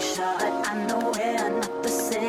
shot, I know we're not the same.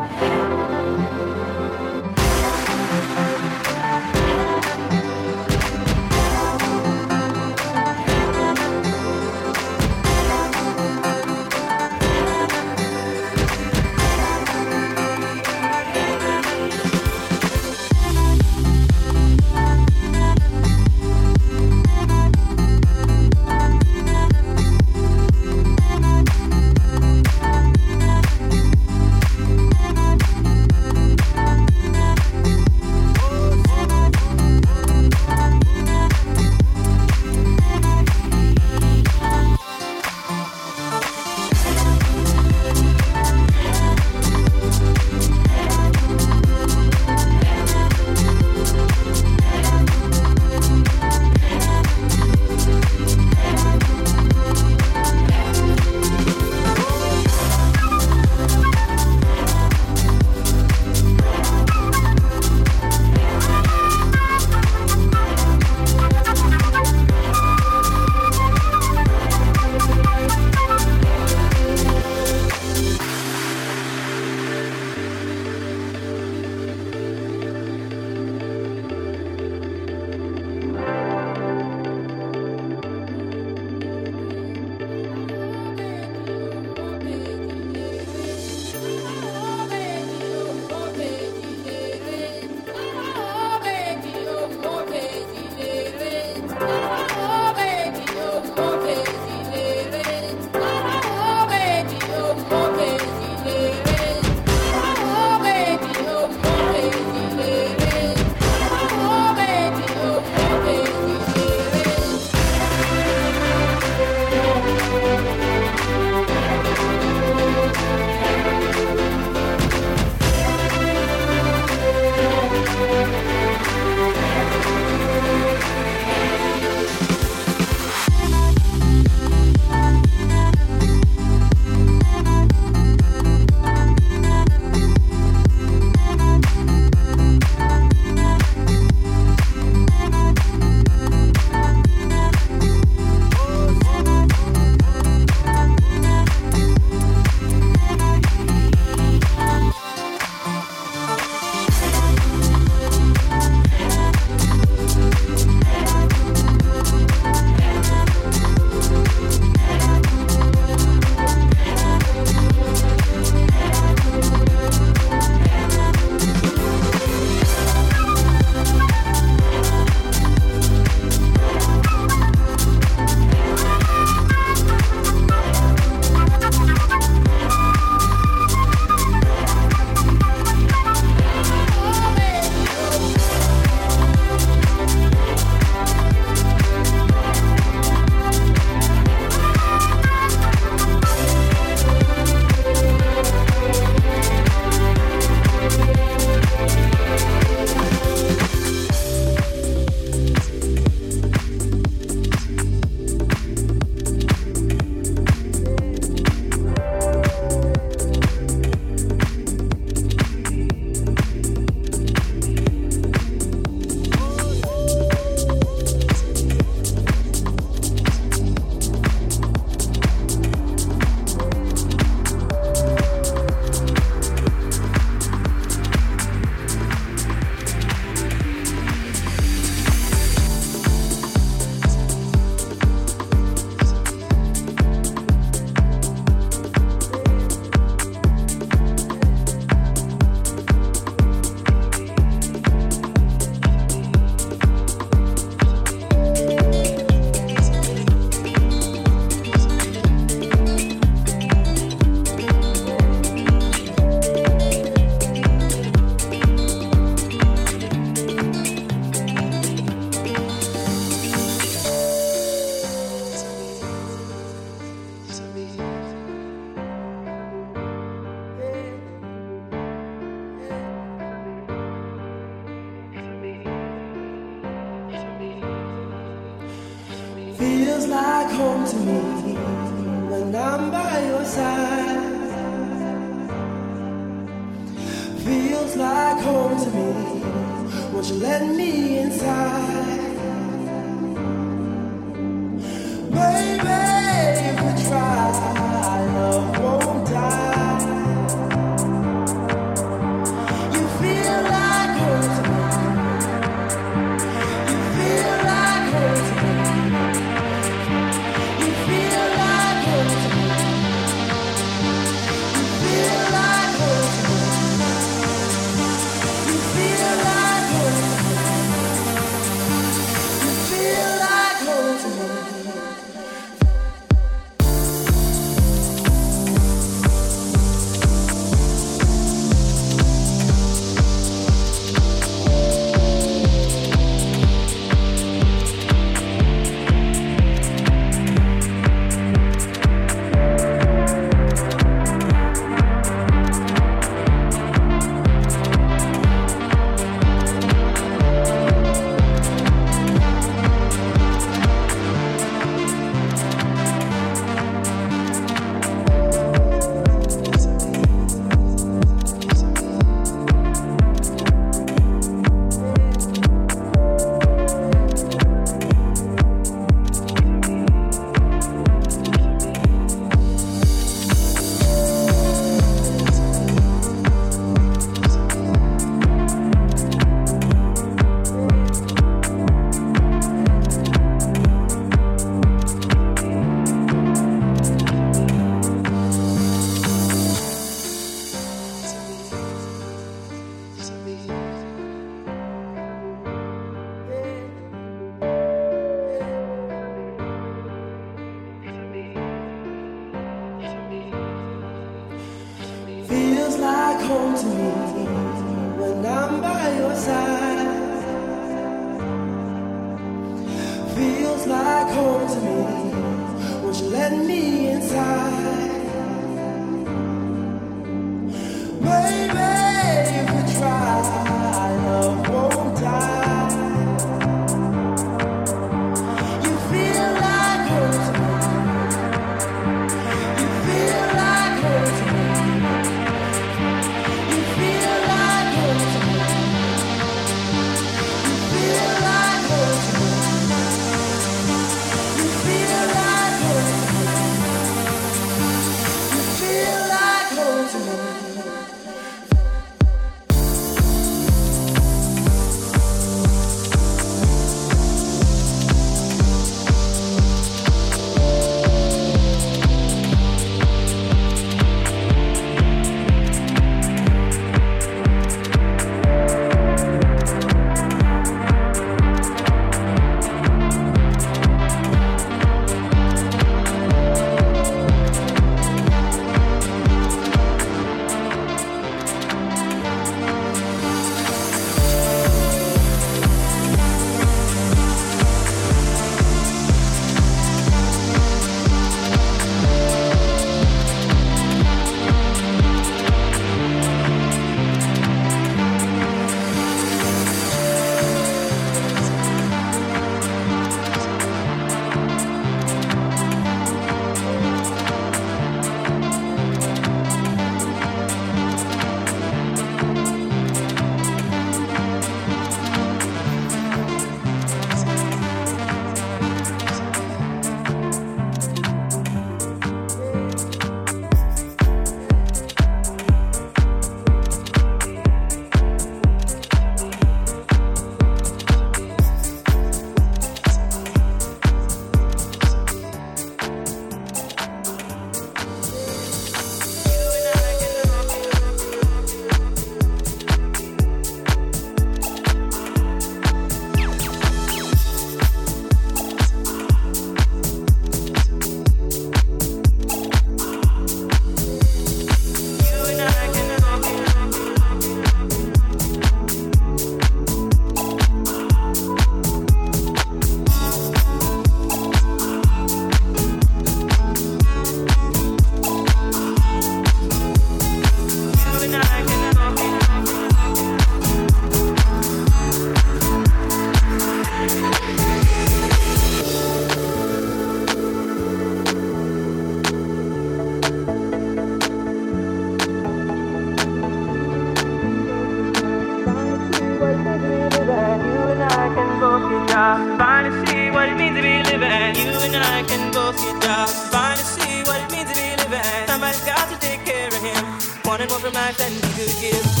It means to be living. You and I can both get jobs. Finally see what it means to be living. Somebody's got to take care of him. Wanting more from life than he could give.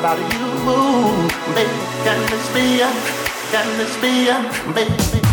about you. Baby, can this be a, can this be a, baby?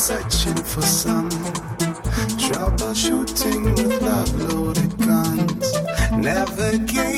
searching for some troubleshooting with love loaded guns. Never give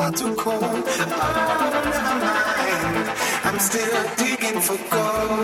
far too cold. Oh, my mind. I'm still digging for gold.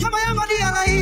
Yama yama di alai.